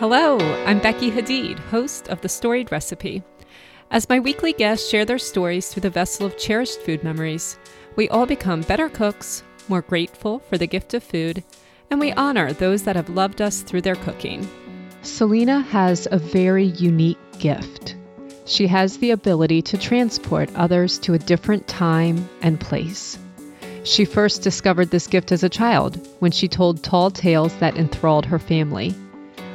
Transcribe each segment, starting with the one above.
Hello, I'm Becky Hadeed, host of The Storied Recipe. As my weekly guests share their stories through the vessel of cherished food memories, we all become better cooks, more grateful for the gift of food, and we honor those that have loved us through their cooking. Selina has a very unique gift. She has the ability to transport others to a different time and place. She first discovered this gift as a child when she told tall tales that enthralled her family.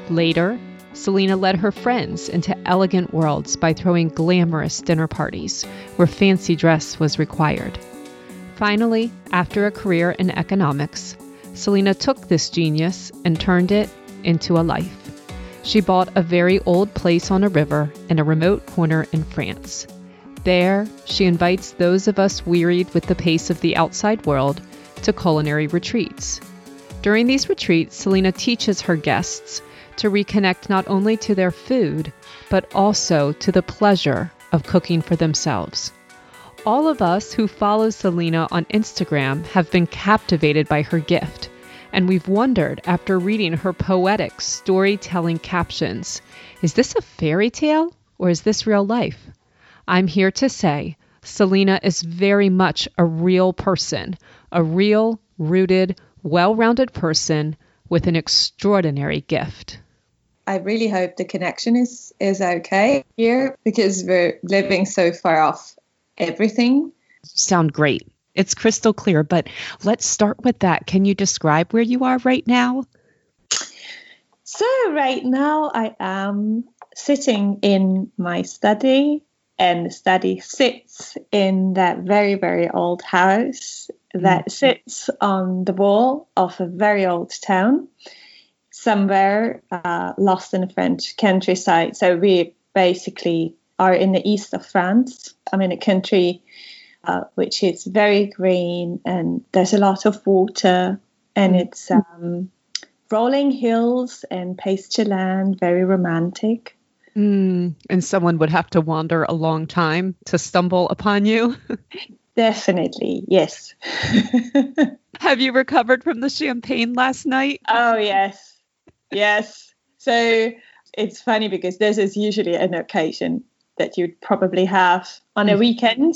Later, Selina led her friends into elegant worlds by throwing glamorous dinner parties where fancy dress was required. Finally, after a career in economics, Selina took this genius and turned it into a life. She bought a very old place on a river in a remote corner in France. There, she invites those of us wearied with the pace of the outside world to culinary retreats. During these retreats, Selina teaches her guests to reconnect not only to their food, but also to the pleasure of cooking for themselves. All of us who follow Selina on Instagram have been captivated by her gift, and we've wondered after reading her poetic storytelling captions is this a fairy tale or is this real life? I'm here to say Selina is very much a real person, a real, rooted, well rounded person with an extraordinary gift. I really hope the connection is is okay here because we're living so far off everything. Sound great. It's crystal clear, but let's start with that. Can you describe where you are right now? So, right now, I am sitting in my study, and the study sits in that very, very old house that mm-hmm. sits on the wall of a very old town, somewhere uh, lost in the French countryside. So, we basically are in the east of France. I'm in a country uh, which is very green and there's a lot of water and mm. it's um, rolling hills and pasture land, very romantic. Mm, and someone would have to wander a long time to stumble upon you. Definitely, yes. have you recovered from the champagne last night? Oh, yes. Yes. So it's funny because this is usually an occasion that you'd probably have on a mm. weekend.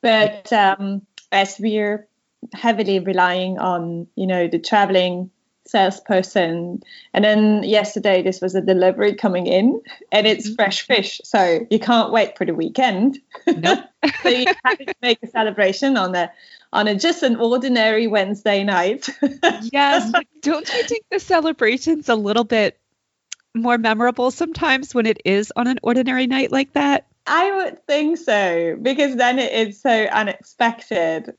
But um, as we're heavily relying on, you know, the traveling salesperson, and then yesterday this was a delivery coming in, and it's mm. fresh fish, so you can't wait for the weekend. Nope. so you have to make a celebration on a on a just an ordinary Wednesday night. yes, don't you think the celebration's a little bit more memorable sometimes when it is on an ordinary night like that? I would think so because then it is so unexpected.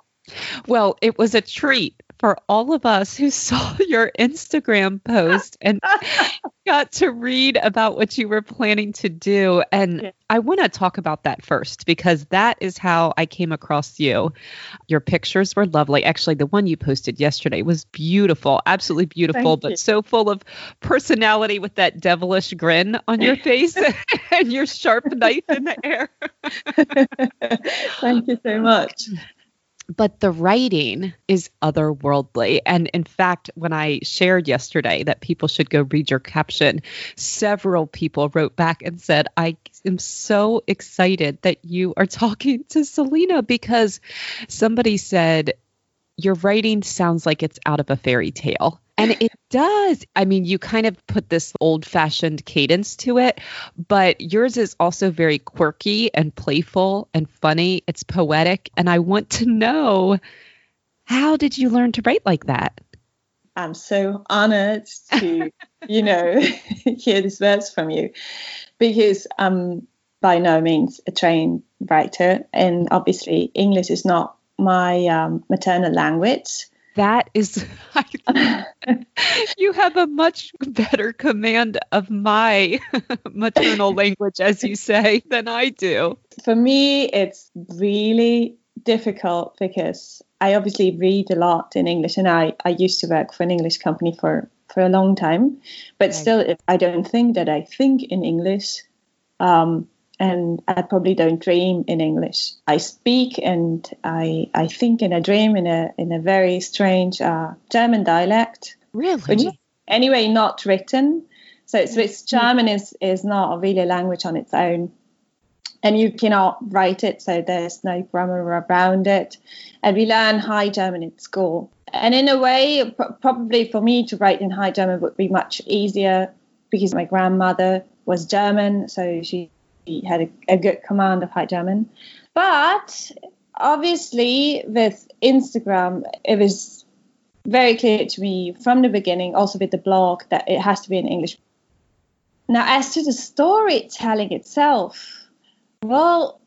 Well, it was a treat for all of us who saw your Instagram post and got to read about what you were planning to do. And yeah. I want to talk about that first because that is how I came across you. Your pictures were lovely. Actually, the one you posted yesterday was beautiful, absolutely beautiful, Thank but you. so full of personality with that devilish grin on your face and your sharp knife in the air. Thank you so much but the writing is otherworldly. And in fact, when I shared yesterday that people should go read your caption, several people wrote back and said, I am so excited that you are talking to Selina because somebody said, Your writing sounds like it's out of a fairy tale. And it does. I mean, you kind of put this old fashioned cadence to it, but yours is also very quirky and playful and funny. It's poetic. And I want to know how did you learn to write like that? I'm so honored to, you know, hear these words from you because I'm by no means a trained writer. And obviously, English is not my um, maternal language that is you have a much better command of my maternal language as you say than i do for me it's really difficult because i obviously read a lot in english and i i used to work for an english company for for a long time but right. still i don't think that i think in english um, and I probably don't dream in English. I speak and I I think and I dream in a in a very strange uh, German dialect. Really? anyway, not written. So it's German is is not a really a language on its own and you cannot write it, so there's no grammar around it. And we learn High German in school. And in a way, probably for me to write in High German would be much easier because my grandmother was German, so she had a, a good command of High German. But obviously, with Instagram, it was very clear to me from the beginning, also with the blog, that it has to be in English. Now, as to the storytelling itself, well,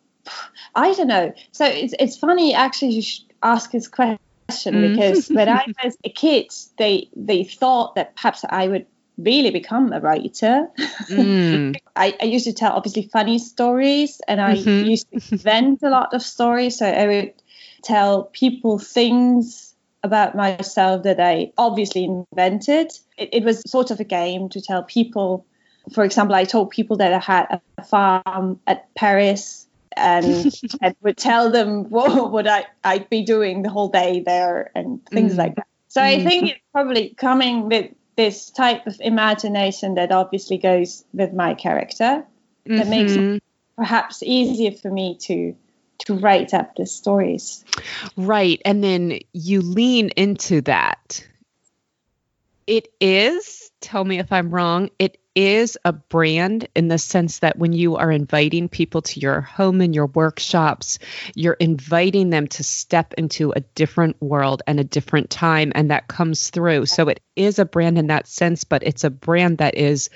I don't know. So it's it's funny actually you should ask this question mm. because when I was a kid, they they thought that perhaps I would really become a writer. Mm. I, I, used to tell obviously funny stories and I mm-hmm. used to invent a lot of stories. So I would tell people things about myself that I obviously invented. It, it was sort of a game to tell people for example, I told people that I had a farm at Paris and I would tell them what would I, I'd be doing the whole day there and things mm. like that. So mm. I think it's probably coming with this type of imagination that obviously goes with my character mm-hmm. that makes it perhaps easier for me to to write up the stories. Right. And then you lean into that. It is, tell me if I'm wrong, it is a brand in the sense that when you are inviting people to your home and your workshops, you're inviting them to step into a different world and a different time, and that comes through. So it is a brand in that sense, but it's a brand that is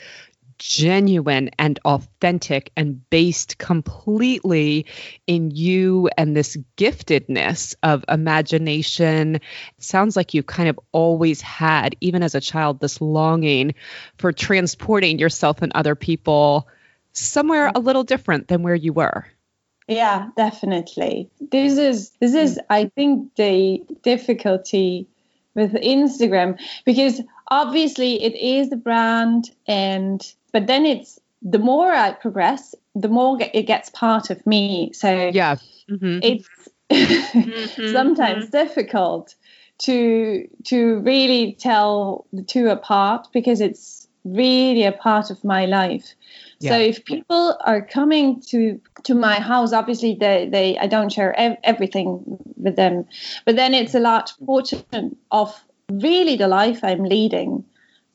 genuine and authentic and based completely in you and this giftedness of imagination. It sounds like you kind of always had, even as a child, this longing for transporting yourself and other people somewhere a little different than where you were. Yeah, definitely. This is this is mm. I think the difficulty with Instagram because obviously it is the brand and but then it's the more I progress, the more it gets part of me. So yeah, mm-hmm. it's mm-hmm. sometimes mm-hmm. difficult to to really tell the two apart because it's really a part of my life. Yeah. So if people are coming to to my house, obviously they, they I don't share ev- everything with them, but then it's a large portion of really the life I'm leading.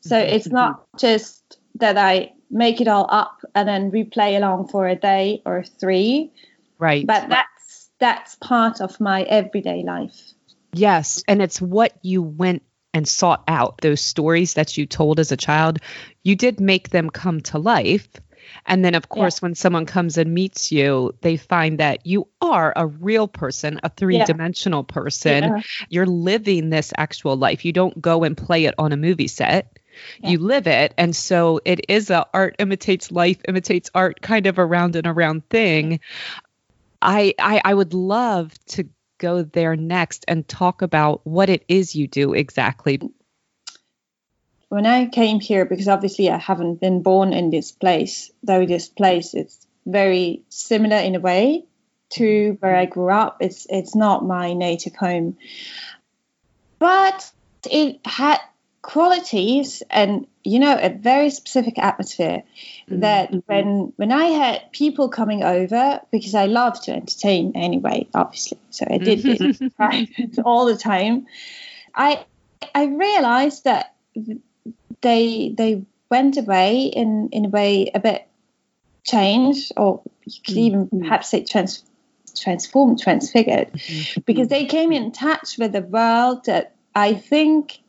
So mm-hmm. it's not just that I make it all up and then replay along for a day or three. Right. But that's that's part of my everyday life. Yes, and it's what you went and sought out. Those stories that you told as a child, you did make them come to life. And then, of course, yeah. when someone comes and meets you, they find that you are a real person, a three dimensional yeah. person. Yeah. You're living this actual life. You don't go and play it on a movie set yeah. you live it. And so it is a art imitates life imitates art kind of around and around thing. I, I i would love to go there next and talk about what it is you do exactly. When i came here because obviously i haven't been born in this place though this place is very similar in a way to mm-hmm. where i grew up. It's it's not my native home. But it had qualities and you know a very specific atmosphere mm-hmm. that when when i had people coming over because i love to entertain anyway obviously so i did this mm-hmm. all the time i i realized that they they went away in in a way a bit changed or you could even mm-hmm. perhaps say trans transformed transfigured mm-hmm. because they came in touch with the world that i think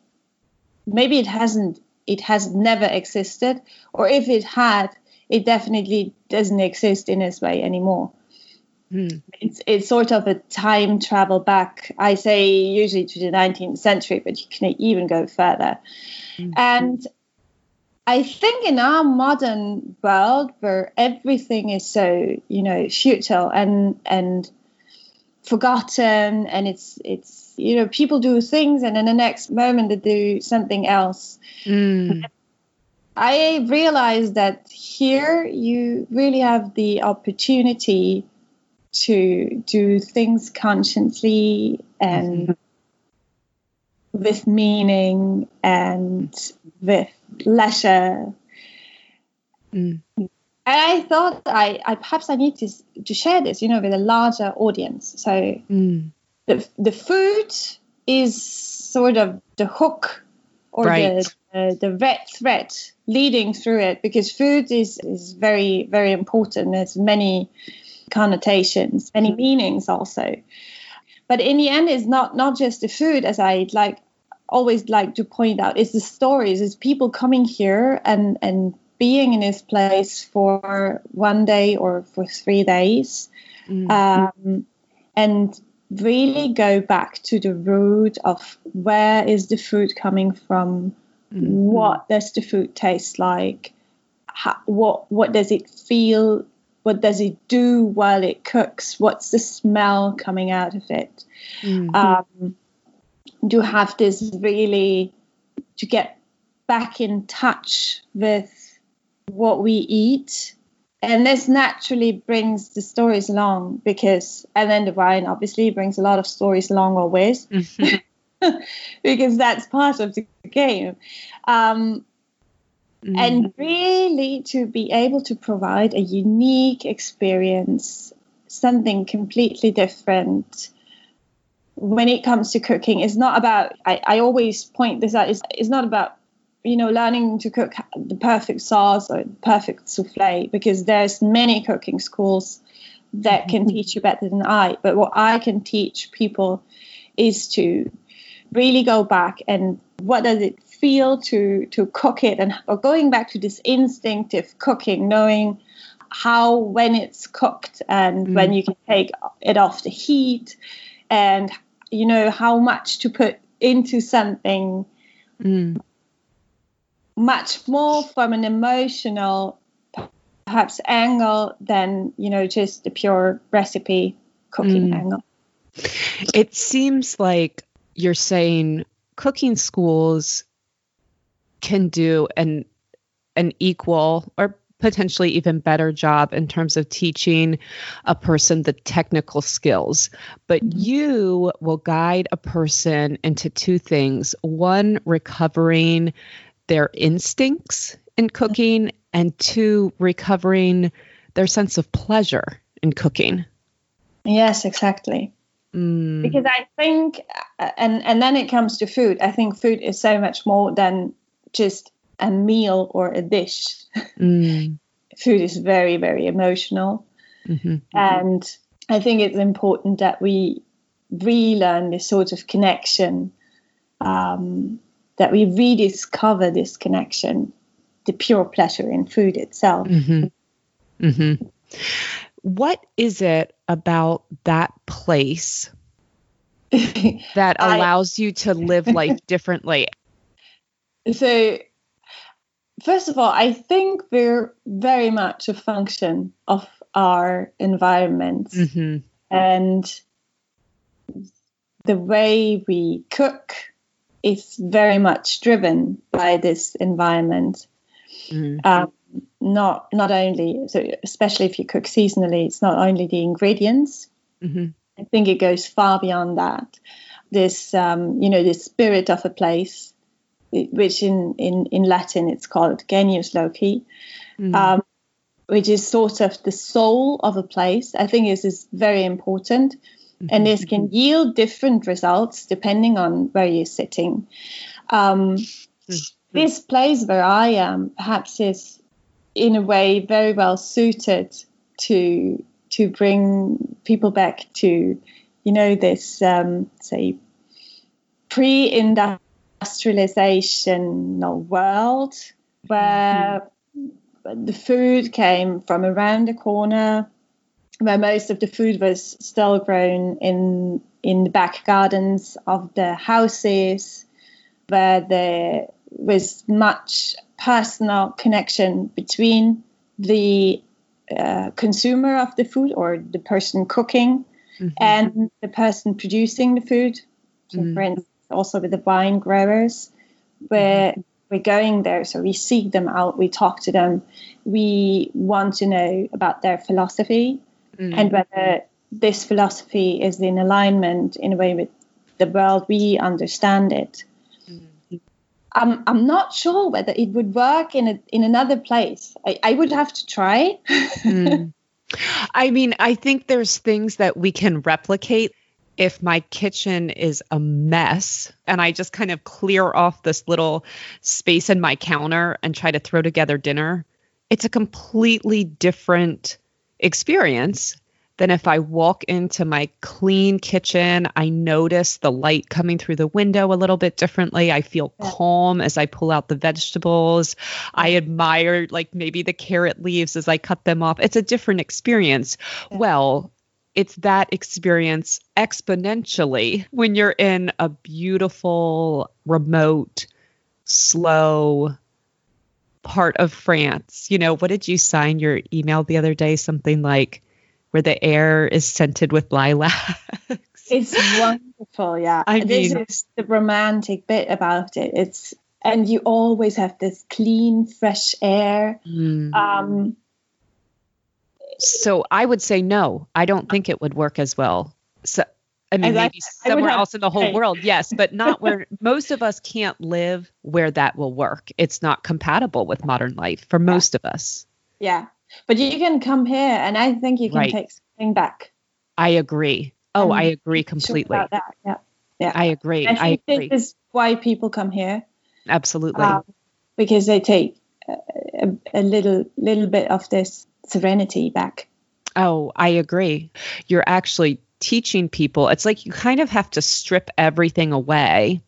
maybe it hasn't it has never existed or if it had it definitely doesn't exist in this way anymore hmm. it's, it's sort of a time travel back i say usually to the 19th century but you can even go further hmm. and i think in our modern world where everything is so you know futile and and forgotten and it's it's you know people do things and in the next moment they do something else mm. i realized that here you really have the opportunity to do things consciously and mm-hmm. with meaning and with leisure Mm. I thought I, I perhaps I need to to share this, you know, with a larger audience. So mm. The the food is sort of the hook or right. the, the red thread leading through it because food is is very very important. There's many connotations, many meanings also. But in the end, it's not not just the food, as I like always like to point out. It's the stories. It's people coming here and and being in this place for one day or for three days mm-hmm. um, and really go back to the root of where is the food coming from? Mm-hmm. what does the food taste like? How, what what does it feel? What does it do while it cooks? What's the smell coming out of it? Mm-hmm. um, to have this really to get back in touch with what we eat and this naturally brings the stories along because and then the wine obviously brings a lot of stories along always mm-hmm. because that's part of the game um, mm. and really to be able to provide a unique experience something completely different when it comes to cooking it's not about i, I always point this out it's, it's not about you know learning to cook the perfect sauce or perfect souffle because there's many cooking schools that can mm-hmm. teach you better than I but what I can teach people is to really go back and what does it feel to to cook it and or going back to this instinctive cooking knowing how when it's cooked and mm. when you can take it off the heat and you know how much to put into something mm much more from an emotional perhaps angle than you know just the pure recipe cooking mm. angle it seems like you're saying cooking schools can do an an equal or potentially even better job in terms of teaching a person the technical skills but mm-hmm. you will guide a person into two things one recovering their instincts in cooking and two recovering their sense of pleasure in cooking yes exactly mm. because i think and and then it comes to food i think food is so much more than just a meal or a dish mm. food is very very emotional mm-hmm. and i think it's important that we relearn this sort of connection um, that we rediscover this connection, the pure pleasure in food itself. Mm-hmm. Mm-hmm. What is it about that place that allows I, you to live life differently? So, first of all, I think we're very much a function of our environment. Mm-hmm. And the way we cook, is very much driven by this environment. Mm-hmm. Um, not not only so especially if you cook seasonally, it's not only the ingredients. Mm-hmm. I think it goes far beyond that. This um, you know this spirit of a place, which in in in Latin it's called genius loci. Mm-hmm. Um, which is sort of the soul of a place. I think this is very important and this can mm-hmm. yield different results depending on where you're sitting. Um, mm-hmm. this place where I am perhaps is in a way very well suited to to bring people back to you know this um, say pre-industrialization world where mm-hmm. the food came from around the corner where most of the food was still grown in in the back gardens of the houses, where there was much personal connection between the uh, consumer of the food or the person cooking mm-hmm. and the person producing the food. So, mm-hmm. for instance, also with the wine growers, where mm-hmm. we're going there, so we seek them out, we talk to them, we want to know about their philosophy mm. and whether this philosophy is in alignment in a way with the world we understand it. Mm. I'm I'm not sure whether it would work in a in another place. I, I would have to try. mm. I mean, I think there's things that we can replicate. If my kitchen is a mess and I just kind of clear off this little space in my counter and try to throw together dinner, it's a completely different experience than if I walk into my clean kitchen, I notice the light coming through the window a little bit differently. I feel calm as I pull out the vegetables. I admire, like, maybe the carrot leaves as I cut them off. It's a different experience. Well, it's that experience exponentially when you're in a beautiful, remote, slow, part of France. You know, what did you sign your email the other day? Something like where the air is scented with lilacs. it's wonderful, yeah. I this mean, is the romantic bit about it. It's and you always have this clean, fresh air. Mm. Um, so I would say no. I don't think it would work as well. So I mean, maybe somewhere else in the whole world, yes, but not where most of us can't live where that will work. It's not compatible with modern life for most of us. Yeah, but you can come here, and I think you can right. take something back. I agree. Oh, I agree completely. Sure yeah, yeah. I agree. I, I agree. This is why people come here. Absolutely. Um, because they take a, a little little bit of this serenity back. Oh, I agree. You're actually teaching people. It's like you kind of have to strip everything away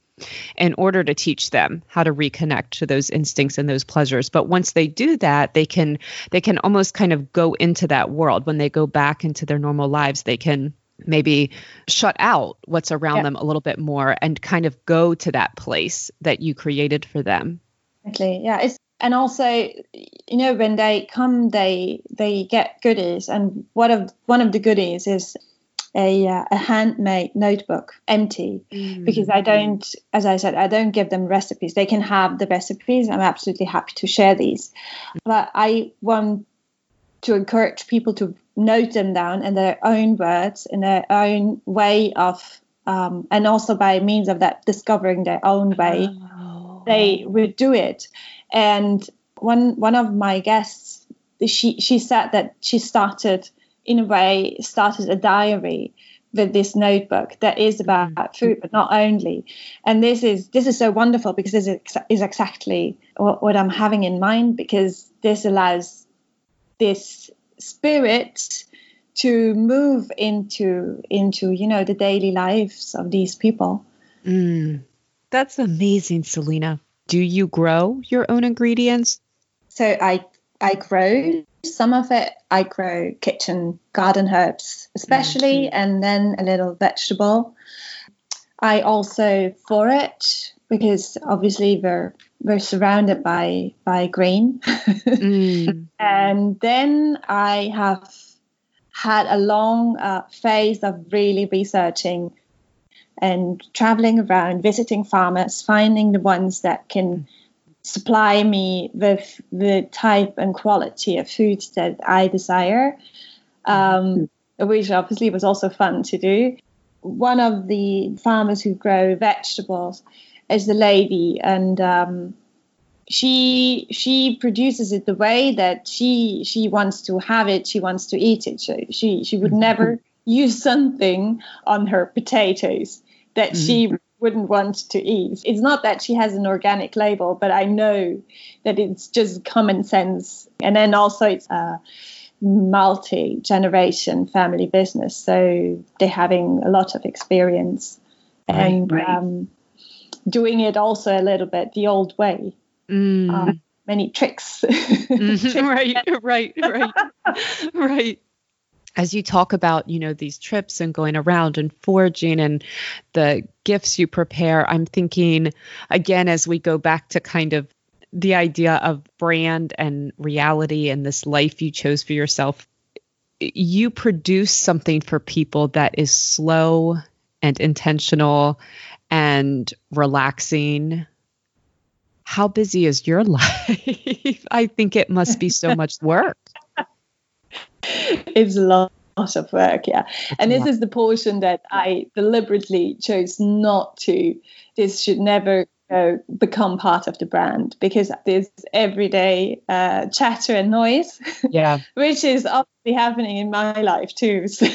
in order to teach them how to reconnect to those instincts and those pleasures but once they do that they can they can almost kind of go into that world when they go back into their normal lives they can maybe shut out what's around yeah. them a little bit more and kind of go to that place that you created for them exactly yeah it's and also you know when they come they they get goodies and one of one of the goodies is a, uh, a handmade notebook empty mm. because I don't, as I said, I don't give them recipes. They can have the recipes. I'm absolutely happy to share these. But I want to encourage people to note them down in their own words, in their own way of, um, and also by means of that, discovering their own way, oh. they would do it. And one one of my guests, she she said that she started in a way started a diary with this notebook that is about mm. food but not only. And this is this is so wonderful because this is, is exactly what, what i'm having in mind because this allows this spirit to move into into you know the daily lives of these people. Mm, that's amazing Selina. Do you grow your own ingredients? So i i grow some of it I grow kitchen garden herbs, especially, mm-hmm. and then a little vegetable. I also forage because obviously we're we're surrounded by by grain, mm. and then I have had a long uh, phase of really researching and traveling around, visiting farmers, finding the ones that can supply me with the type and quality of foods that I desire, um, which obviously was also fun to do. One of the farmers who grow vegetables is the lady, and um, she she produces it the way that she she wants to have it. She wants to eat it. So she she would never use something on her potatoes that mm-hmm. she wouldn't want to eat. It's not that she has an organic label, but I know that it's just common sense. And then also it's a multi generation family business, so they're having a lot of experience right, and right. Um, doing it also a little bit the old way. Mm. Uh, many tricks. mm-hmm. right, right, right, right as you talk about, you know, these trips and going around and foraging and the gifts you prepare, I'm thinking again as we go back to kind of the idea of brand and reality and this life you chose for yourself. You produce something for people that is slow and intentional and relaxing. How busy is your life? I think it must be so much work it's a lot of work, yeah. And this is the portion that I deliberately chose not to. This should never know, become part of the brand because there's everyday uh, chatter and noise, Yeah. which is obviously happening in my life too. So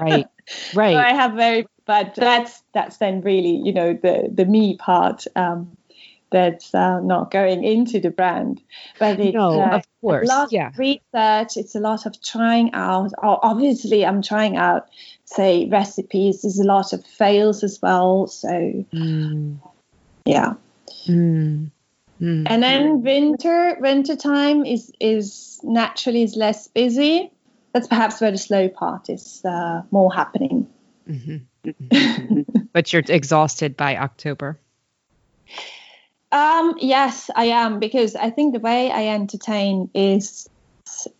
Right. so Right. I have very, but that's that's then really you know the the me part um, that's uh, not going into the brand, but it's no, uh, of course. a lot Yeah. of research. It's a lot of trying out. Oh, obviously, I'm trying out, say, recipes. There's a lot of fails as well. So Mm, yeah, mm, mm. and then winter winter time is is naturally is less busy. That's perhaps where the slow part is uh, more happening. Mhm. Mhm. but you're exhausted by October. Um, yes, I am because I think the way I entertain is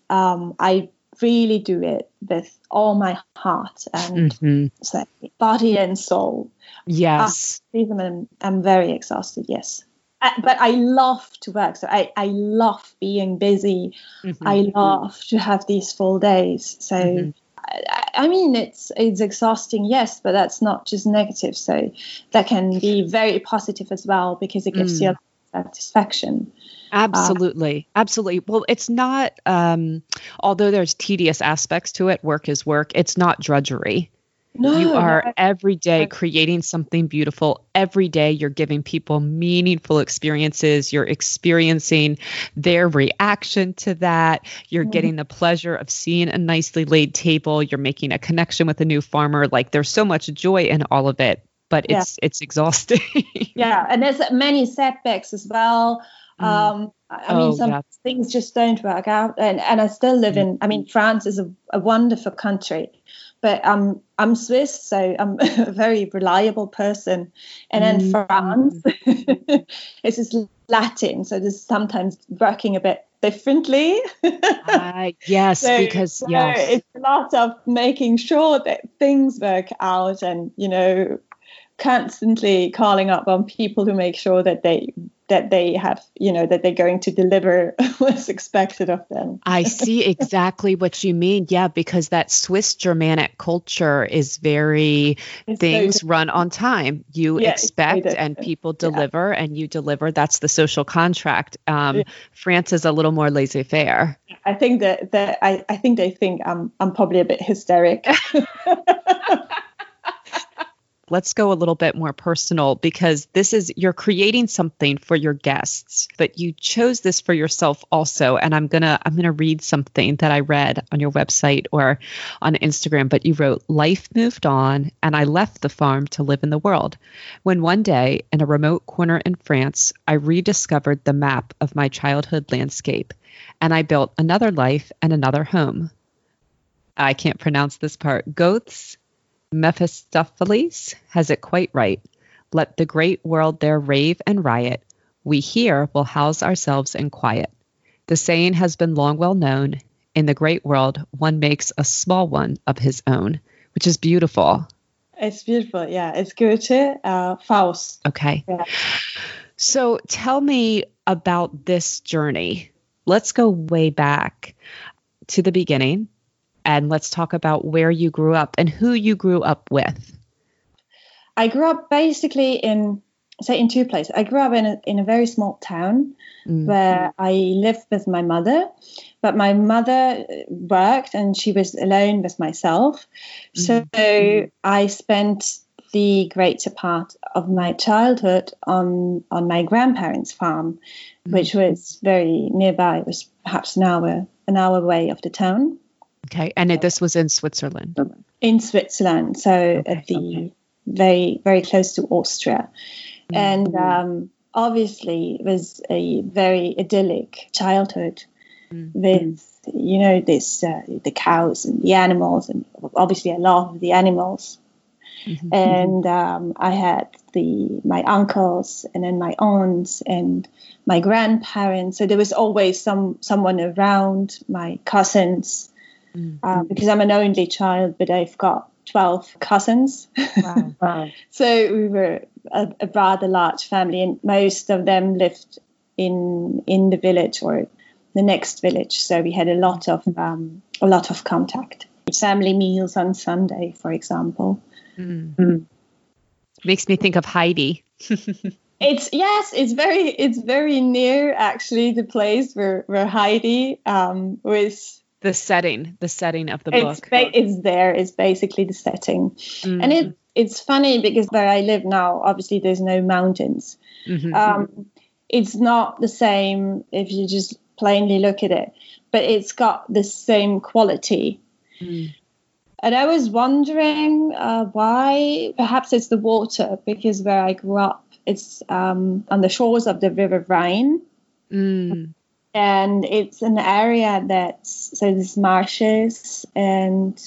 um, I really do it with all my heart and Mhm. say, body and soul. Yes. Even I'm, I'm very exhausted, yes. Uh, but I love to work. So I, I love being busy. Mhm. I love to have these full days. So Mhm. I, mean, it's it's exhausting, yes, but that's not just negative. So that can be very positive as well because it gives Mm. you satisfaction. Absolutely. Absolutely. Well, it's not, um, although there's tedious aspects to it, work is work, it's not drudgery. No, you are no, every day creating something beautiful. Every day you're giving people meaningful experiences. You're experiencing their reaction to that. You're Mhm. getting the pleasure of seeing a nicely laid table. You're making a connection with a new farmer. Like there's so much joy in all of it, but Yeah. it's it's exhausting. yeah, and there's many setbacks as well. Mm. Um, I I mean, Oh, some yeah. things just don't work out, and and I still live Mm. in. I mean, France is a, a wonderful country, but I'm I'm Swiss, so I'm a very reliable person, and then Mm. France, it's just Latin, so there's sometimes working a bit differently. Ah, yes, So- because so yes. it's a lot of making sure that things work out and you know constantly calling up on people who make sure that they that they have you know that they're going to deliver what's expected of them I see exactly what you mean. Yeah, because that Swiss Germanic culture is very It's so things run on time. You Yeah, expect and different. people Yeah. deliver and you deliver. That's the social contract. Um, Yeah. France is a little more laissez faire. i think that that I, I think they think i'm i'm probably a bit hysteric Let's go a little bit more personal because this is you're creating something for your guests, but you chose this for yourself also. And I'm gonna I'm gonna read something that I read on your website or on Instagram, but you wrote, Life moved on and I left the farm to live in the world. When one day in a remote corner in France, I rediscovered the map of my childhood landscape and I built another life and another home. I can't pronounce this part. Goethe's Mephistopheles has it quite right. Let the great world there rave and riot. We here will house ourselves in quiet. The saying has been long well known. In the great world, one makes a small one of his own, which is beautiful. it's beautiful yeah it's goethe uh, faust Okay. Yeah. So tell me about this journey. Let's go way back to the beginning and let's talk about where you grew up and who you grew up with. I grew up basically in say in two places. I grew up in a, in a very small town Mm. where I lived with my mother, but my mother worked and she was alone with myself. So I spent the greater part of my childhood on on my grandparents' farm, which was very nearby. It was perhaps an hour an hour away of the town Okay. And this was in Switzerland. in Switzerland, so Okay, at the okay. very very close to Austria, Mm. and um, obviously it was a very idyllic childhood Mm. with you know this uh, the cows and the animals, and obviously I love the animals, Mhm. and um, I had the my uncles and then my aunts and my grandparents. So there was always some someone around, my cousins Mm. uh, because I'm an only child, but I've got 12 cousins. Wow. so we were a, a rather large family, and most of them lived in in the village or the next village. So we had a lot of um, a lot of contact. Family meals on Sunday, for example. Mm. Makes me think of Heidi. it's yes, it's very it's very near actually the place where where Heidi um, was. The setting, the setting of the it's book. Ba- it's there. It's basically the setting, Mm-hmm. and it it's funny because where I live now, obviously there's no mountains. Mhm. Um, it's not the same if you just plainly look at it, but it's got the same quality. Mm. And I was wondering uh, why. Perhaps it's the water, because where I grew up, it's um, on the shores of the River Rhine, Mm. And it's an area that's so there's marshes and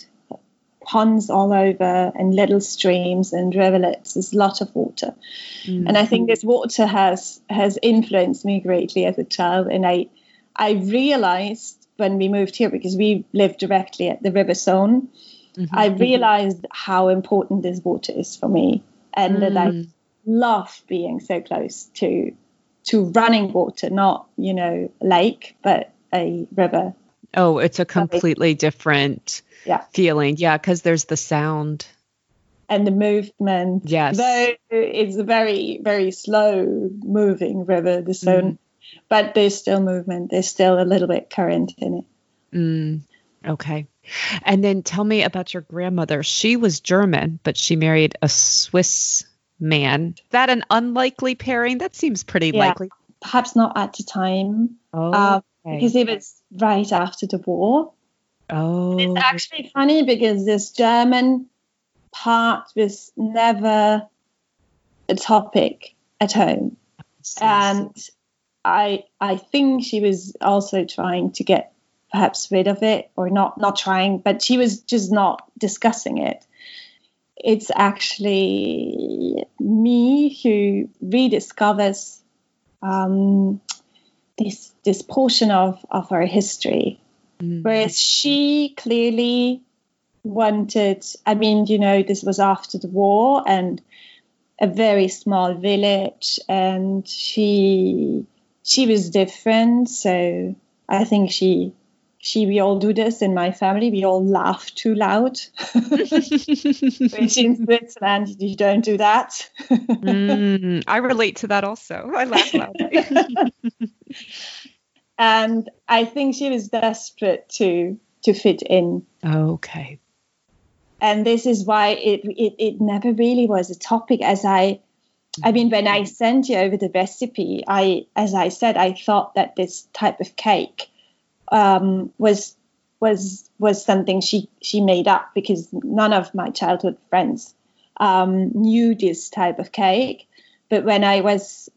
ponds all over, and little streams and rivulets. There's a lot of water, Mm. and I think this water has has influenced me greatly as a child. And I I realized when we moved here because we lived directly at the River Saône. Mhm. I realized how important this water is for me and that I Mm. love being so close to to running water, not, you know, lake, but a river. Oh, it's a completely different Yeah. feeling. Yeah, because there's the sound. And the movement. Yes. Though it's a very, very slow moving river, the Saône, but there's still movement. There's still a little bit current in it. Mm. Okay. And then tell me about your grandmother. She was German, but she married a Swiss man. That an unlikely pairing? That seems pretty Yeah. likely. Perhaps not at the time, Oh, um, okay. because it was right after the war. oh, It's actually funny because this German part was never a topic at home. And I I think she was also trying to get perhaps rid of it or not not trying, but she was just not discussing it. It's actually me who rediscovers um, this this portion of, of our history Mm. Whereas she clearly wanted, I mean, you know, this was after the war and a very small village, and she she was different. So I think she she we all do this in my family. We all laugh too loud. Which in Switzerland you don't do that. Mm, I relate to that also. I laugh loudly. and I think she was desperate to to fit in. okay. and this is why it, it it never really was a topic as i i mean when i sent you over the recipe i as i said i thought that this type of cake um, was was was something she she made up because none of my childhood friends um, knew this type of cake. But when i was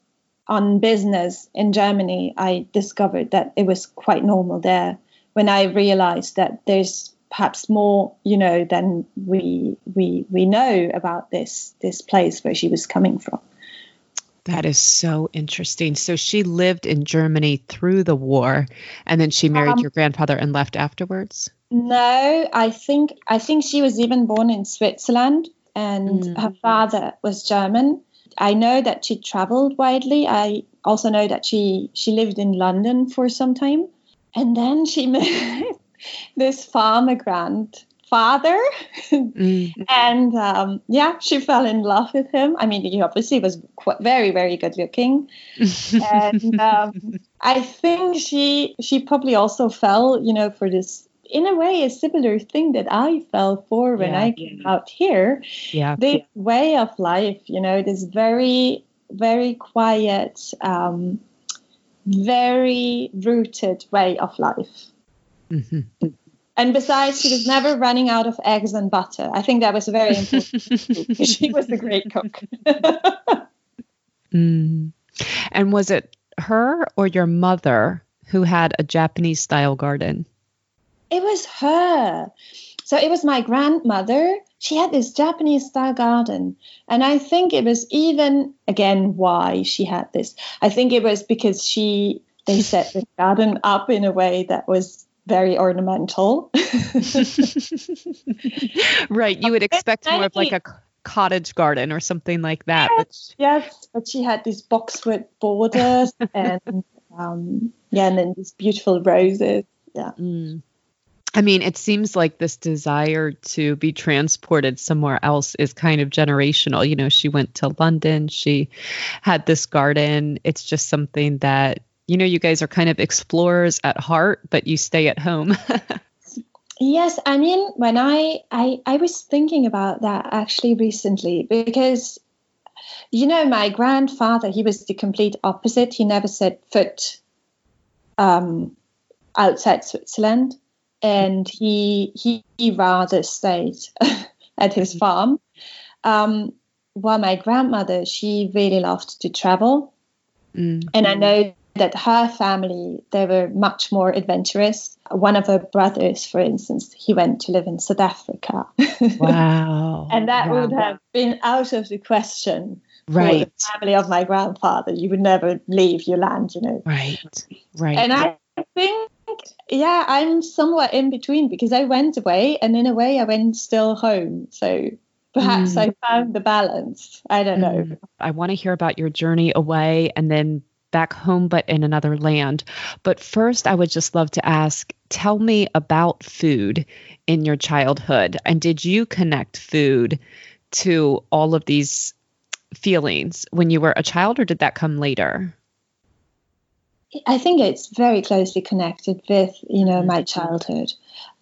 on business in germany i discovered that it was quite normal there. When i realized that there's perhaps more you know than we we we know about this this place where she was coming from That is so interesting. So she lived in Germany through the war and then she married Um, your grandfather and left afterwards? no i think i think she was even born in switzerland and Mm. her father was german i know that she traveled widely i also know that she she lived in london for some time and then she met this farmer grandfather Mm. and um, yeah, she fell in love with him. I mean, he obviously was qu- very, very good looking, and um, I think she she probably also fell, you know, for this in a way a similar thing that I fell for when Yeah. I came out here. yeah. This way of life, you know, this very, very quiet, um, very rooted way of life. Mhm. And besides, she was never running out of eggs and butter. I think that was very important. she was a great cook. Mm. And was it her or your mother who had a Japanese style garden? it was her. So it was my grandmother. She had this Japanese style garden. And I think it was even, again, why she had this. I think it was because she, they set the garden up in a way that was very ornamental. right. You would expect more of like a cottage garden or something like that. But Yes, but she had these boxwood borders and um, yeah, and then these beautiful roses. Yeah. Mm. I mean, it seems like this desire to be transported somewhere else is kind of generational. You know, she went to London, she had this garden. It's just something that, you know, you guys are kind of explorers at heart, but you stay at home. yes, I mean, when I, I I was thinking about that actually recently because you know, my grandfather, he was the complete opposite. He never set foot um, outside Switzerland and he he, he rather stayed at his mm-hmm. farm. Um, while my grandmother, she really loved to travel, mm-hmm. and I know that her family they were much more adventurous. One of her brothers, for instance, he went to live in South Africa. Wow! and that wow. would have been out of the question. Right. For the family of my grandfather, you would never leave your land, you know. Right. Right. And I think yeah, I'm somewhat in between because I went away and in a way I went still home. So perhaps mm. I found the balance. I don't know. Mm. I want to hear about your journey away and then back home, but in another land. But first, I would just love to ask tell me about food in your childhood. And did you connect food to all of these feelings when you were a child, or did that come later? I think it's very closely connected with you know my childhood,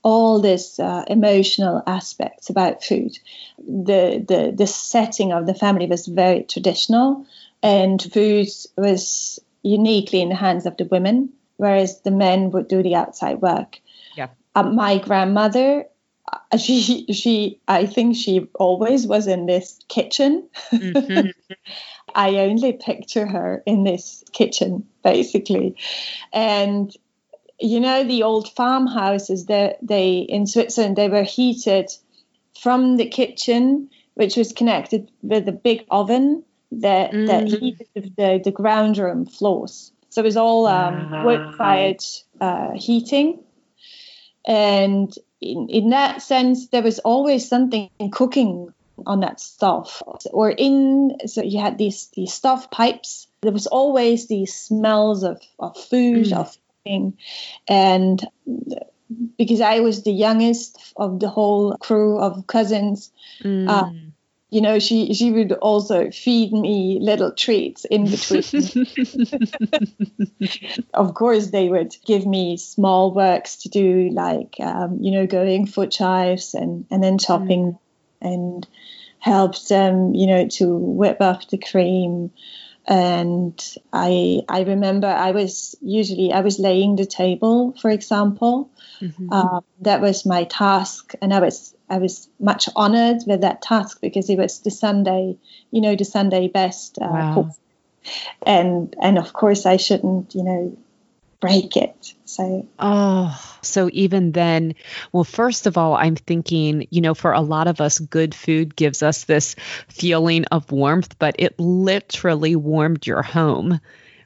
all this uh, emotional aspects about food. The the the setting of the family was very traditional, and food was uniquely in the hands of the women, whereas the men would do the outside work. Yeah. Uh, my grandmother, uh, she she I think she always was in this kitchen. Mm-hmm. I only picture her in this kitchen, basically. And you know, the old farmhouses that they in Switzerland they were heated from the kitchen, which was connected with a big oven that mm. that heated the, the ground room floors. So it was all um, wood fired uh, heating. And in, in that sense, there was always something cooking on that stuff or in so you had these these stuff pipes there was always these smells of, of food mm. of thing and because i was the youngest of the whole crew of cousins mm. uh, you know she she would also feed me little treats in between of course they would give me small works to do like um, you know going for chives and and then chopping mm and helped them, you know, to whip up the cream. And I I remember I was usually I was laying the table, for example. Mm-hmm. Um, that was my task, and I was I was much honored with that task because it was the Sunday, you know, the Sunday best. Uh, wow. And and of course I shouldn't, you know, break it. Oh, so even then, well, first of all, I'm thinking, you know, for a lot of us, good food gives us this feeling of warmth, but it literally warmed your home,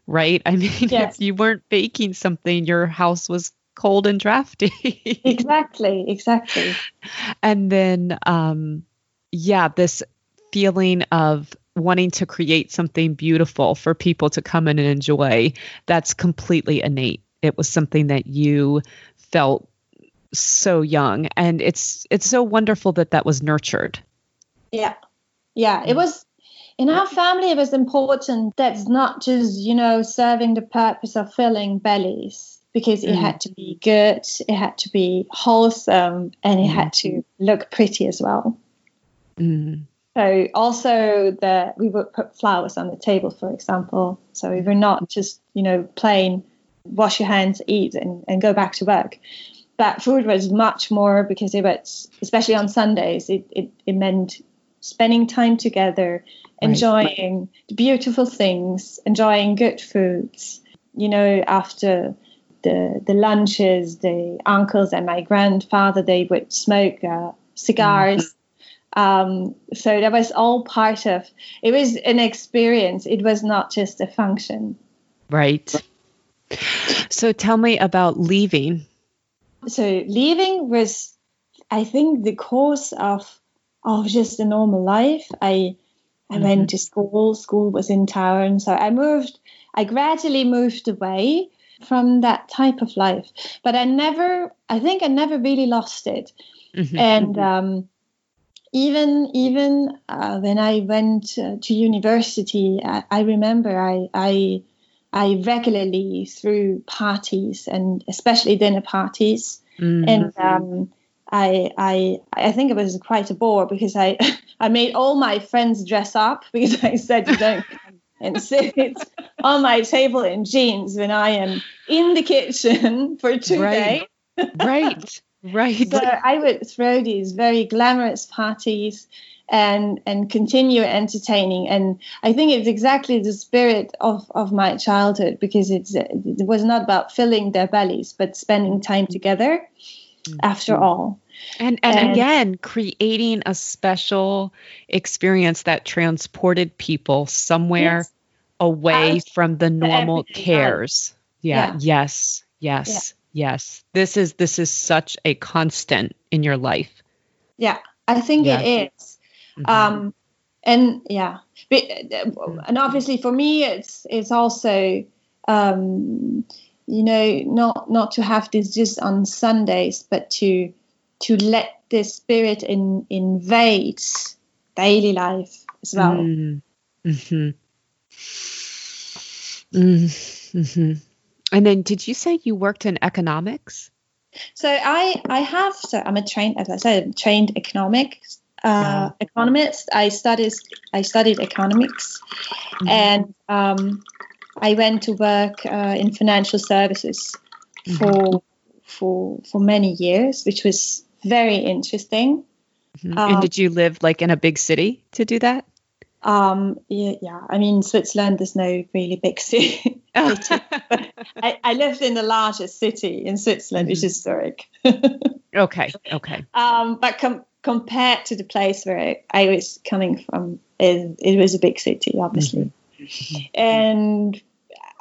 right? I mean, yes. if you weren't baking something, your house was cold and drafty. exactly, exactly. And then, um, yeah, this feeling of wanting to create something beautiful for people to come in and enjoy, that's completely innate. It was something that you felt so young and it's it's so wonderful that that was nurtured. Yeah. Yeah, it was in our family it was important that's not just, you know, serving the purpose of filling bellies because it mm. had to be good, it had to be wholesome and it mm. had to look pretty as well. Mm. So also that we would put flowers on the table, for example. So we were not just, you know, plain wash your hands, eat, and, and go back to work. But food was much more because it was, especially on Sundays, it, it, it meant spending time together, enjoying right. the beautiful things, enjoying good foods. You know, after the the lunches, the uncles and my grandfather they would smoke uh, cigars. Mm-hmm um, so that was all part of it was an experience. It was not just a function. Right. So tell me about leaving. So leaving was, I think, the course of of just a normal life. I I mm-hmm. went to school. School was in town, so I moved. I gradually moved away from that type of life. But I never, I think I never really lost it. Mm-hmm. And um, even even uh, when I went uh, to university, I, I remember I, I I regularly threw parties and especially dinner parties, mm-hmm. and um, I I I think it was quite a bore because I I made all my friends dress up because I said you don't and sit on my table in jeans when I am in the kitchen for two right. days. right. Right. So I would throw these very glamorous parties and and continue entertaining. And i think it's exactly the spirit of of my childhood because it's it was not about filling their bellies but spending time together mm-hmm. after all. And, and, and again creating a special experience that transported people somewhere yes. away from the normal cares. Yeah, yeah, yes yes yeah. yes. This is this is such a constant in your life. Yeah i think it is mm-hmm. um and yeah but, and obviously for me it's it's also um you know not not to have this just on sundays but to to let the spirit in, invade daily life as well. Mm, mm-hmm. Mm-hmm. And then, did you say you worked in economics? So I I have so I'm a trained as I said trained economics uh, economist. I studied I studied economics, mm-hmm. and um, I went to work uh, in financial services mm-hmm. for for for many years, which was very interesting. Mm-hmm. Um, and did you live like in a big city to do that? Um, yeah, yeah. I mean, Switzerland there's no really big city. I, I, lived in the largest city in Switzerland, mm-hmm. which is Zurich. okay, okay. Um, but com- compared to the place where I, was coming from, it, it, was a big city, obviously. Mm-hmm. And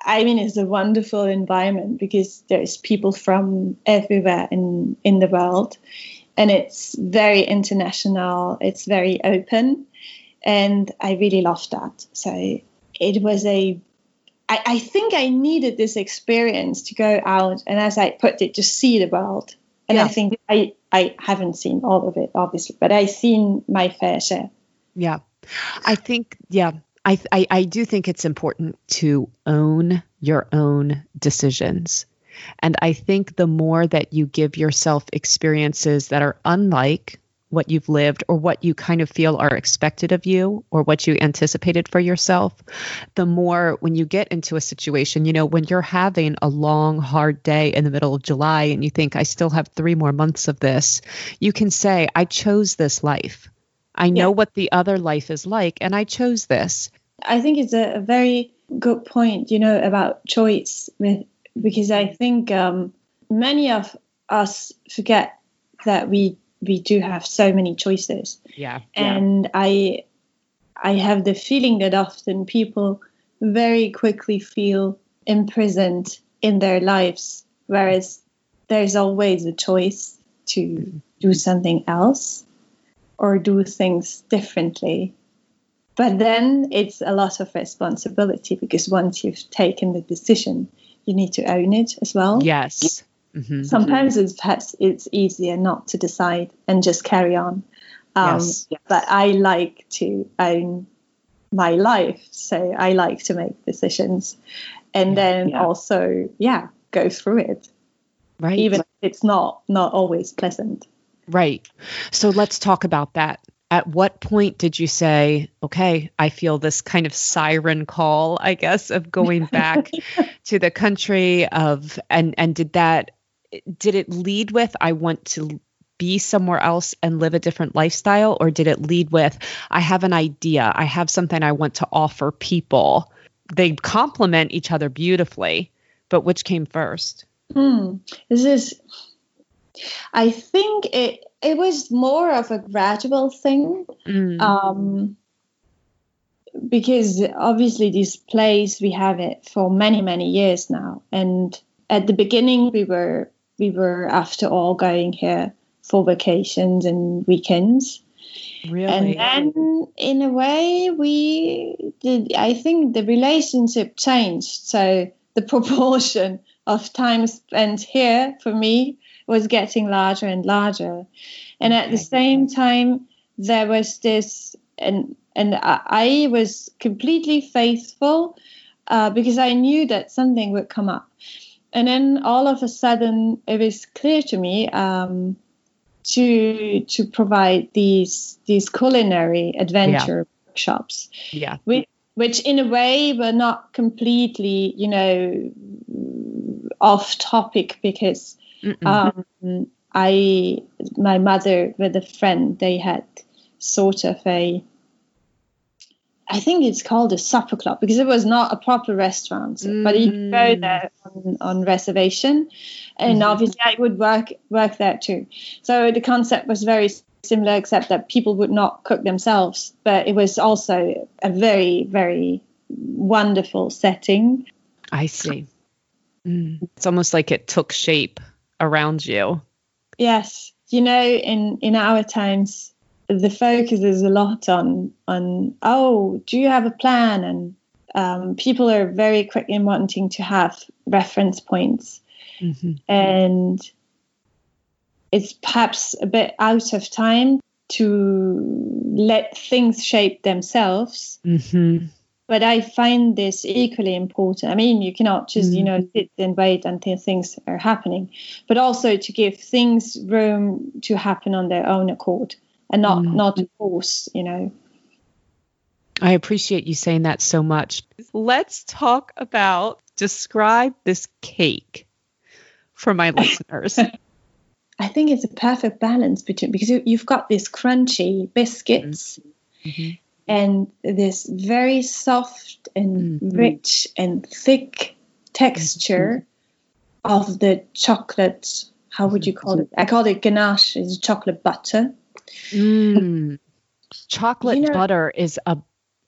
I mean, it's a wonderful environment because there's people from everywhere in in the world, and it's very international. It's very open, and I really loved that. So it was a. I, I think I needed this experience to go out and, as I put it, just see the world. And I think I I haven't seen all of it, obviously, but I've seen my fair share. Yeah. I think, yeah, I, I, I do think it's important to own your own decisions. And I think the more that you give yourself experiences that are unlike what you've lived or what you kind of feel are expected of you or what you anticipated for yourself, the more when you get into a situation, you know, when you're having a long, hard day in the middle of July and you think, I still have three more months of this, you can say, I chose this life. I know yeah. what the other life is like, and I chose this. I think it's a, very good point, you know, about choice, with, because I think um, many of us forget that we we do have so many choices. Yeah. And yeah. I I have the feeling that often people very quickly feel imprisoned in their lives, whereas there's always a choice to do something else or do things differently. But then it's a lot of responsibility because once you've taken the decision, you need to own it as well. Yes. Mm-hmm. Sometimes it's perhaps it's easier not to decide and just carry on. Um, yes. But I like to own my life, so I like to make decisions, and yeah, then yeah. also, yeah, go through it. Right. Even if it's not not always pleasant. Right. So let's talk about that. At what point did you say, okay, I feel this kind of siren call, I guess, of going back to the country of and and did that did it lead with I want to be somewhere else and live a different lifestyle or did it lead with I have an idea, I have something I want to offer people? They complement each other beautifully, but which came first? Hmm. This is I think it it was more of a gradual thing. Mm. Um, because obviously this place we have it for many many years now and at the beginning we were we were after all going here for vacations and weekends really and then in a way we did i think the relationship changed so the proportion of time spent here for me was getting larger and larger. And at the same time, there was this, and and I was completely faithful uh, because I knew that something would come up. And then all of a sudden, it was clear to me um, to to provide these these culinary adventure yeah. workshops. Yeah. Which, which in a way were not completely, you know, off topic because um, I my mother with a friend they had sort of a I think it's called a supper club because it was not a proper restaurant, mm. but you go mm. there on, on reservation, and mm-hmm. obviously I would work work there too. So the concept was very similar, except that people would not cook themselves, but it was also a very very wonderful setting. I see. Mm. It's almost like it took shape around you. Yes, you know, in in our times the focus is a lot on on oh do you have a plan and um, people are very quick in wanting to have reference points mm-hmm. and it's perhaps a bit out of time to let things shape themselves mm-hmm. but i find this equally important i mean you cannot just mm-hmm. you know sit and wait until things are happening but also to give things room to happen on their own accord and not mm. not force you know i appreciate you saying that so much let's talk about describe this cake for my listeners i think it's a perfect balance between because you've got these crunchy biscuits mm-hmm. and this very soft and mm-hmm. rich and thick texture mm-hmm. of the chocolate how would you call it i call it ganache it's chocolate butter Mm. Chocolate you know, butter is a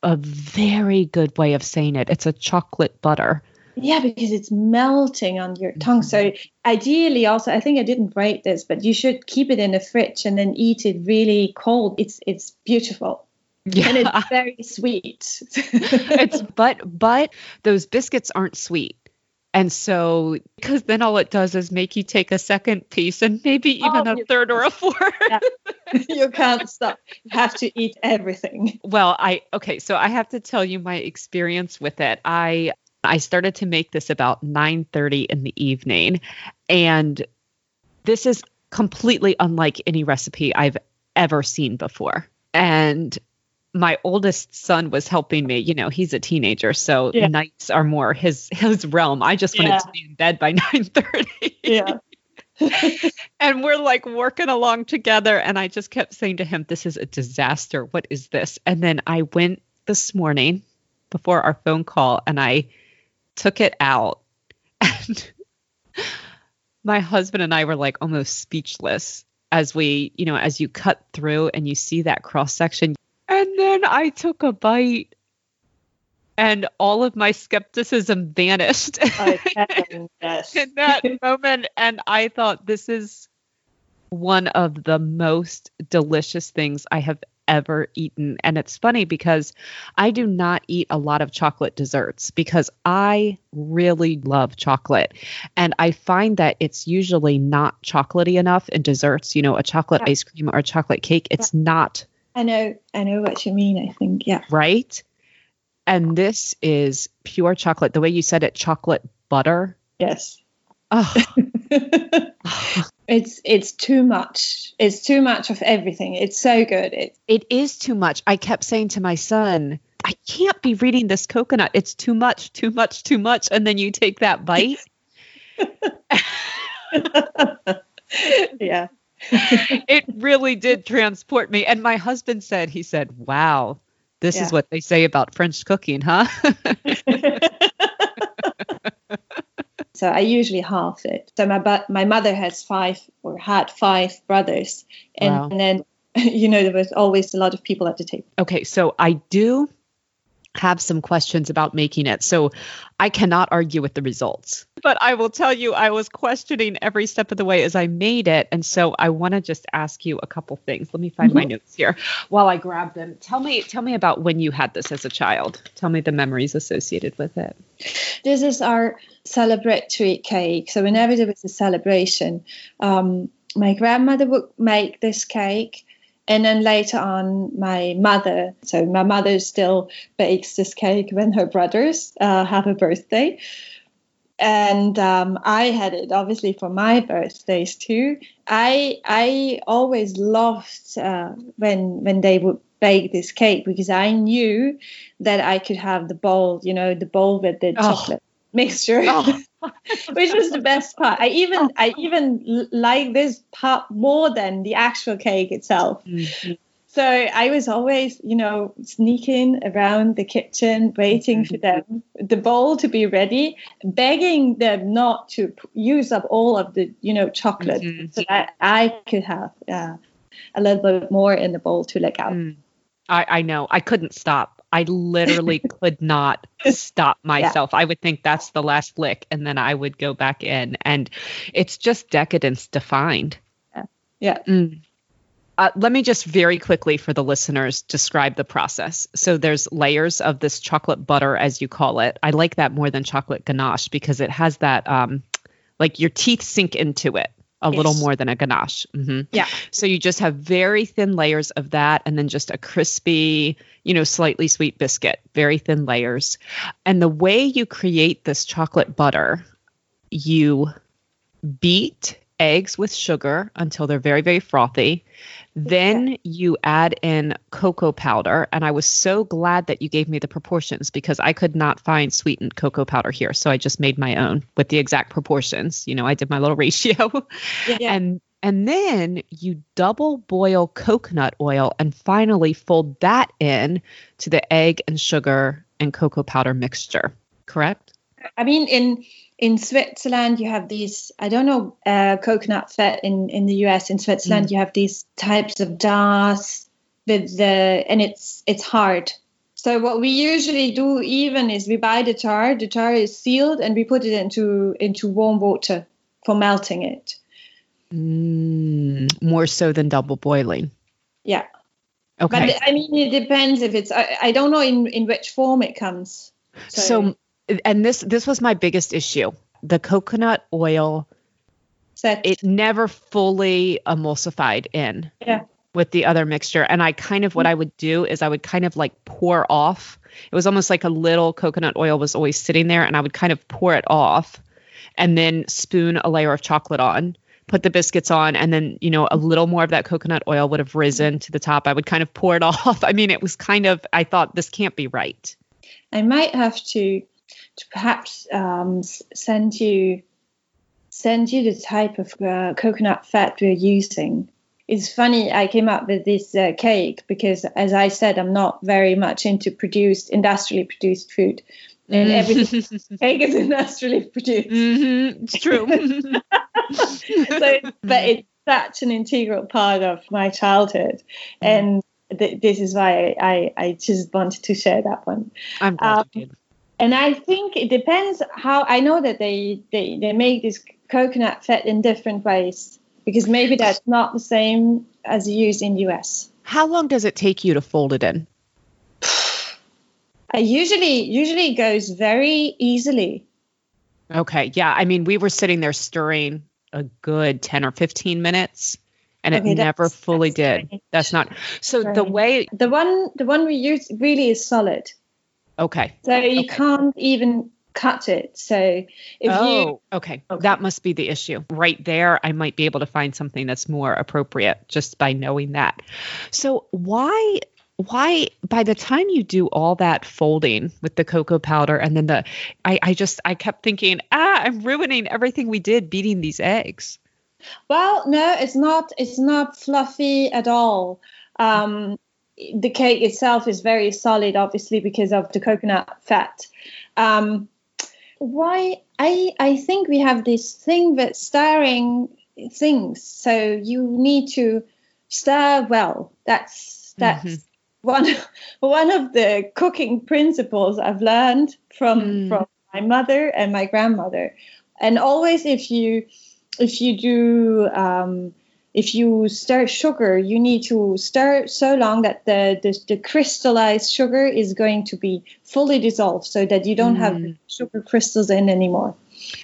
a very good way of saying it. It's a chocolate butter. Yeah, because it's melting on your tongue. So mm-hmm. ideally, also, I think I didn't write this, but you should keep it in the fridge and then eat it really cold. It's it's beautiful. Yeah. And it's very sweet. it's but but those biscuits aren't sweet. And so, because then all it does is make you take a second piece and maybe even oh, a third or a fourth. Yeah. you can't stop. You have to eat everything. Well, I, okay, so I have to tell you my experience with it. I, I started to make this about 9:30 in the evening and this is completely unlike any recipe I've ever seen before. And my oldest son was helping me. You know, he's a teenager, so yeah. nights are more his his realm. I just wanted yeah. to be in bed by nine thirty. Yeah. and we're like working along together, and I just kept saying to him, "This is a disaster. What is this?" And then I went this morning before our phone call, and I took it out, and my husband and I were like almost speechless as we, you know, as you cut through and you see that cross section and then I took a bite and all of my skepticism vanished in that moment. And I thought this is one of the most delicious things I have ever eaten. And it's funny because I do not eat a lot of chocolate desserts because I really love chocolate. And I find that it's usually not chocolatey enough in desserts, you know, a chocolate yeah. ice cream or a chocolate cake. It's yeah. not I know, I know what you mean. I think, yeah. Right. And this is pure chocolate. The way you said it, chocolate butter. Yes. Oh. it's it's too much. It's too much of everything. It's so good. It it is too much. I kept saying to my son, I can't be reading this coconut. It's too much, too much, too much. And then you take that bite. yeah. It really did transport me. And my husband said, he said, wow, this yeah. is what they say about French cooking, huh? so I usually half it. So my my mother has five or had five brothers, and, wow. and then you know there was always a lot of people at the table. Okay, so I do have some questions about making it. So I cannot argue with the results. But I will tell you, I was questioning every step of the way as I made it. And so I want to just ask you a couple things. Let me find mm-hmm. my notes here while I grab them. Tell me, tell me about when you had this as a child. Tell me the memories associated with it. This is our celebratory cake. So whenever there was a celebration, um, my grandmother would make this cake and then later on, my mother, so my mother still bakes this cake when her brothers uh, have a birthday. And um, I had it obviously for my birthdays too. I I always loved uh, when when they would bake this cake because I knew that I could have the bowl, you know, the bowl with the oh. chocolate mixture. Oh. which was the best part. I even I even like this part more than the actual cake itself. Mm-hmm. So I was always, you know, sneaking around the kitchen, waiting for them, the bowl to be ready, begging them not to use up all of the, you know, chocolate, mm-hmm. so that I could have uh, a little bit more in the bowl to lick out. Mm. I, I know. I couldn't stop. I literally could not stop myself. Yeah. I would think that's the last lick, and then I would go back in. And it's just decadence defined. Yeah. yeah. Mm. Uh, let me just very quickly for the listeners describe the process. So there's layers of this chocolate butter, as you call it. I like that more than chocolate ganache because it has that, um, like your teeth sink into it a yes. little more than a ganache. Mm-hmm. Yeah. So you just have very thin layers of that, and then just a crispy, you know, slightly sweet biscuit, very thin layers. And the way you create this chocolate butter, you beat eggs with sugar until they're very, very frothy. Then you add in cocoa powder. And I was so glad that you gave me the proportions because I could not find sweetened cocoa powder here. So I just made my own with the exact proportions. You know, I did my little ratio. Yeah. And and then you double boil coconut oil and finally fold that in to the egg and sugar and cocoa powder mixture. Correct? I mean, in in Switzerland, you have these, I don't know, uh, coconut fat in, in the US. In Switzerland, mm. you have these types of jars with the, and it's, it's hard. So what we usually do even is we buy the jar, the jar is sealed and we put it into, into warm water for melting it. Mm, more so than double boiling. Yeah. Okay. But I mean, it depends if it's, I, I don't know in, in which form it comes. so, so and this this was my biggest issue. The coconut oil Set. it never fully emulsified in yeah. with the other mixture. And I kind of what I would do is I would kind of like pour off. It was almost like a little coconut oil was always sitting there and I would kind of pour it off and then spoon a layer of chocolate on put the biscuits on and then you know a little more of that coconut oil would have risen to the top i would kind of pour it off i mean it was kind of i thought this can't be right i might have to to perhaps um, send you send you the type of uh, coconut fat we're using. It's funny I came up with this uh, cake because, as I said, I'm not very much into produced industrially produced food, and mm. everything cake is industrially produced. Mm-hmm. It's true. so, but it's such an integral part of my childhood, mm. and th- this is why I, I, I just wanted to share that one. I'm glad um, you did and I think it depends how I know that they, they, they make this coconut fat in different ways because maybe that's not the same as used in US. How long does it take you to fold it in? I usually usually goes very easily. Okay, yeah. I mean, we were sitting there stirring a good 10 or 15 minutes and okay, it never fully did. Strange. That's not. So strange. the way the one the one we use really is solid. Okay. So you okay. can't even cut it. So if oh, you okay. okay, that must be the issue. Right there, I might be able to find something that's more appropriate just by knowing that. So why why by the time you do all that folding with the cocoa powder and then the I, I just I kept thinking, ah, I'm ruining everything we did beating these eggs. Well, no, it's not it's not fluffy at all. Um, the cake itself is very solid, obviously because of the coconut fat. Um, why I I think we have this thing that stirring things. So you need to stir well. That's that's mm-hmm. one one of the cooking principles I've learned from Mm. from my mother and my grandmother. And always, if you if you do um, if you stir sugar, you need to stir so long that the, the the crystallized sugar is going to be fully dissolved, so that you don't have mm. sugar crystals in anymore.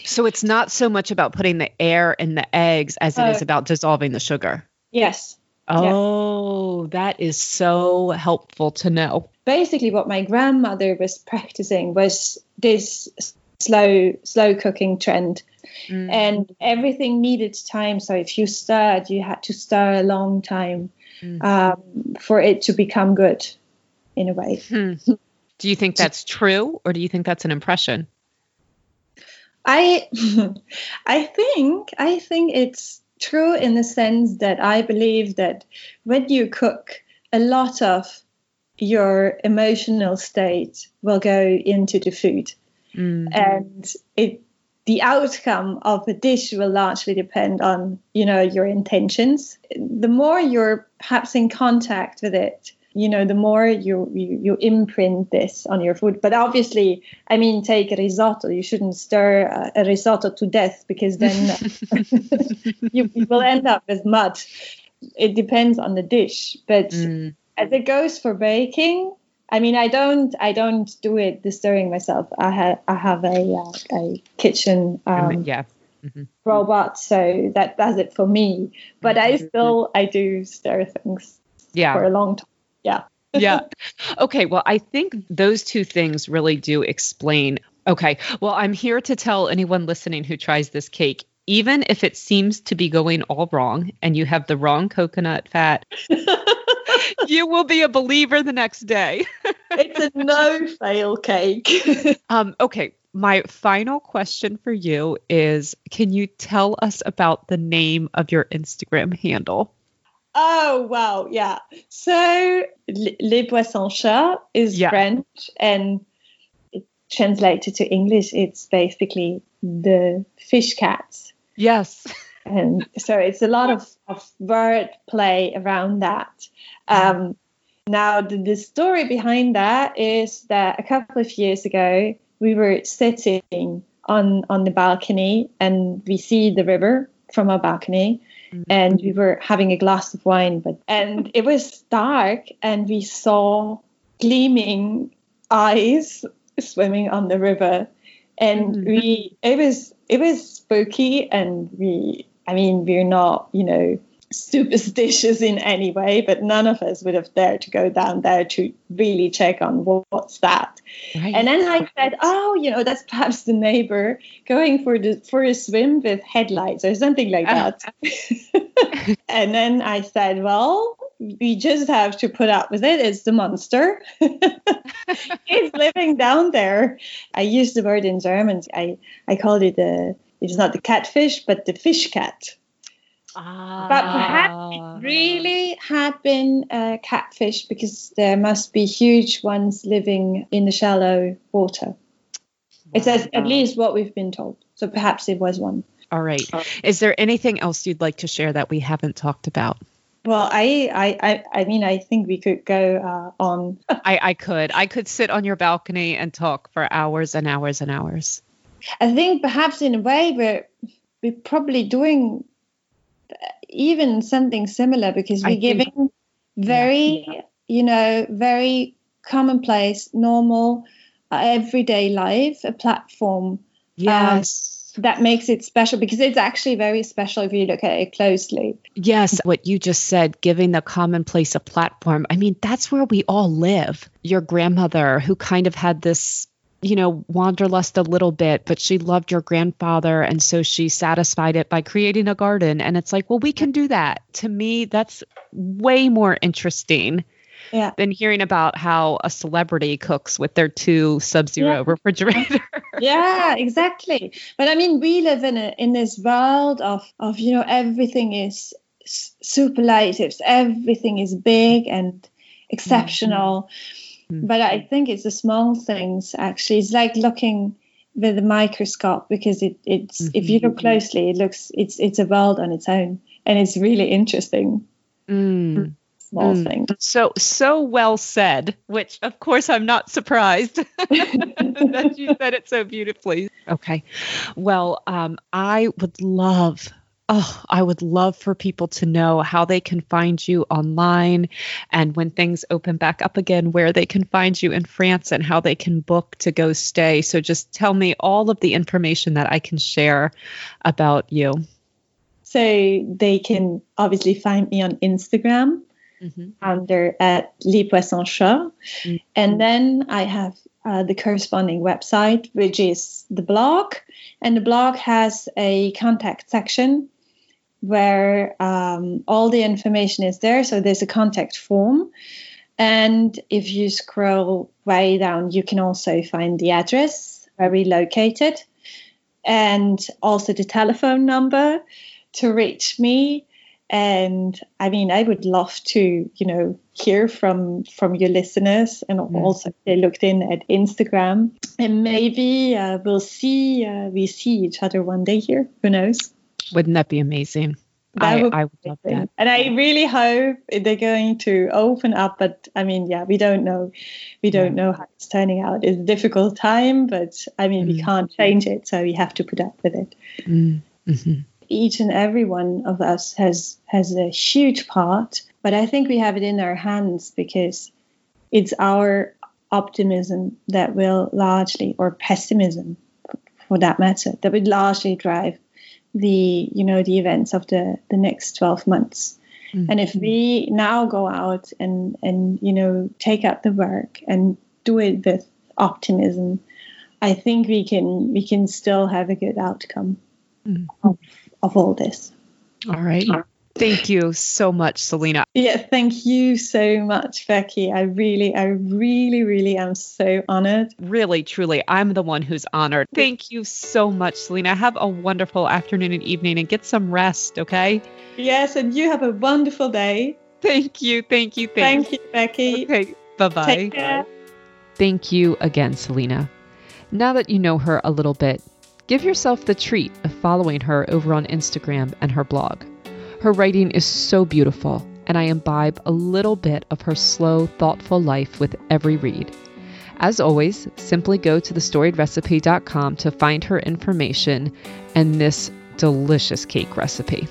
So it's not so much about putting the air in the eggs as it is Oh. about dissolving the sugar. Yes. Oh, that is so helpful to know. basically what my grandmother was practicing was this slow slow cooking trend Mm. and everything needed time so if you stirred you had to stir a long time Mm. um, for it to become good in a way Hmm. Do you think that's true or do you think that's an impression? i i think i think it's true in the sense that i believe that when you cook a lot of your emotional state will go into the food Mm. and it the outcome of a dish will largely depend on you know your intentions the more you're perhaps in contact with it you know the more you you, you imprint this on your food but obviously i mean take a risotto you shouldn't stir a, a risotto to death because then you, you will end up with mud it depends on the dish but Mm. as it goes for baking i mean i don't i don't do it the stirring myself i have i have a uh, a kitchen um, yeah. Mhm. robot so that does it for me but i still i do stir things Yeah. for a long time yeah yeah. Okay. Well, I think those two things really do explain. Okay. Well, I'm here to tell anyone listening who tries this cake, even if it seems to be going all wrong and you have the wrong coconut fat, you will be a believer the next day. it's a no fail cake Um, okay. My final question for you is Can you tell us about the name of your Instagram handle? Oh wow, yeah. So Le- Les Poissons Chats is Yeah. French, and translated to English, it's basically the fish cats. Yes. And so it's a lot of, of word play around that. Um, now, the, the story behind that is that a couple of years ago, we were sitting on, on the balcony and we see the river from our balcony and we were having a glass of wine but and it was dark and we saw gleaming eyes swimming on the river and Mhm. we it was it was spooky and we i mean we're not you know superstitious in any way but none of us would have dared to go down there to really check on what, what's that Right. and then I said, "Oh, you know, that's perhaps the neighbor going for the for a swim with headlights or something like ah. that." and then I said, "Well, we just have to put up with it. It's the monster. He's living down there." I used the word in German. I I called it the. It's not the catfish, but the fish cat. Ah. But perhaps it really had been a catfish because there must be huge ones living in the shallow water. It says at least what we've been told. So perhaps it was one. All right. Is there anything else you'd like to share that we haven't talked about? Well, I, I, I, I mean, I think we could go uh, on. I, I could. I could sit on your balcony and talk for hours and hours and hours. I think perhaps in a way we're we're probably doing even something similar because we're think- giving very, you know, very commonplace, normal, uh, everyday life a platform Yes. that makes it special because it's actually very special if you look at it closely. Yes, what you just said, giving the commonplace a platform. I mean, that's where we all live. Your grandmother, who kind of had this, you know, wanderlust a little bit, but she loved your grandfather. And so she satisfied it by creating a garden. And it's like, well, we can do that. To me, that's way more interesting Yeah. than hearing about how a celebrity cooks with their two sub zero Yeah. refrigerators. yeah exactly but i mean we live in a in this world of of you know everything is superlatives everything is big and mm-hmm. exceptional Mhm. but i think it's the small things actually it's like looking with a microscope because it it's if you look closely it looks it's it's a world on its own and it's really interesting Mm. small mm. things. So so well said. Which of course I'm not surprised that you said it so beautifully. Okay, well, um, I would love oh, I would love for people to know how they can find you online and when things open back up again, where they can find you in France and how they can book to go stay. So just tell me all of the information that I can share about you. So they can obviously find me on Instagram mm-hmm. under at Les Poissons Chats. Mm-hmm. And then I have uh, the corresponding website, which is the blog. And the blog has a contact section where um, all the information is there. So there's a contact form. And if you scroll way down, you can also find the address where we located and also the telephone number to reach me. And I mean, I would love to, you know, hear from from your listeners, and mm. also they looked in at Instagram, and maybe uh, we'll see uh, we see each other one day here. Who knows? Wouldn't that be amazing? I, would, I would love that. And I really hope they're going to open up. But I mean, yeah, we don't know. We don't yeah. know how it's turning out. It's a difficult time, but I mean, mm we can't change it. So we have to put up with it. mm Mm-hmm. Each and every one of us has has a huge part, but I think we have it in our hands because it's our optimism that will largely, or pessimism for that matter, that would largely drive the you know the events of the the next 12 months mm-hmm. and if we now go out and and you know take up the work and do it with optimism i think we can we can still have a good outcome mm-hmm. of, of all this all right Thank you so much, Selina. Yeah, thank you so much, Becky. I really, I really, really am so honored. Really, truly, I'm the one who's honored. Thank you so much, Selina. Have a wonderful afternoon and evening and get some rest, okay? Yes, and you have a wonderful day. Thank you. Thank you. Thank, thank you, Becky. Okay, bye bye. Take care. Thank you again, Selina. Now that you know her a little bit, give yourself the treat of following her over on Instagram and her blog. Her writing is so beautiful, and I imbibe a little bit of her slow, thoughtful life with every read. As always, simply go to thestoriedrecipe.com to find her information and this delicious cake recipe.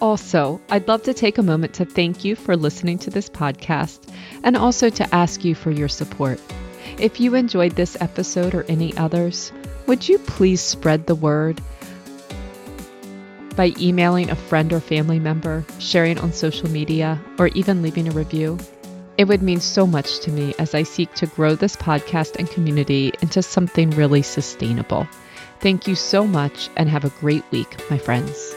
Also, I'd love to take a moment to thank you for listening to this podcast and also to ask you for your support. If you enjoyed this episode or any others, would you please spread the word by emailing a friend or family member, sharing on social media, or even leaving a review. It would mean so much to me as I seek to grow this podcast and community into something really sustainable. Thank you so much and have a great week, my friends.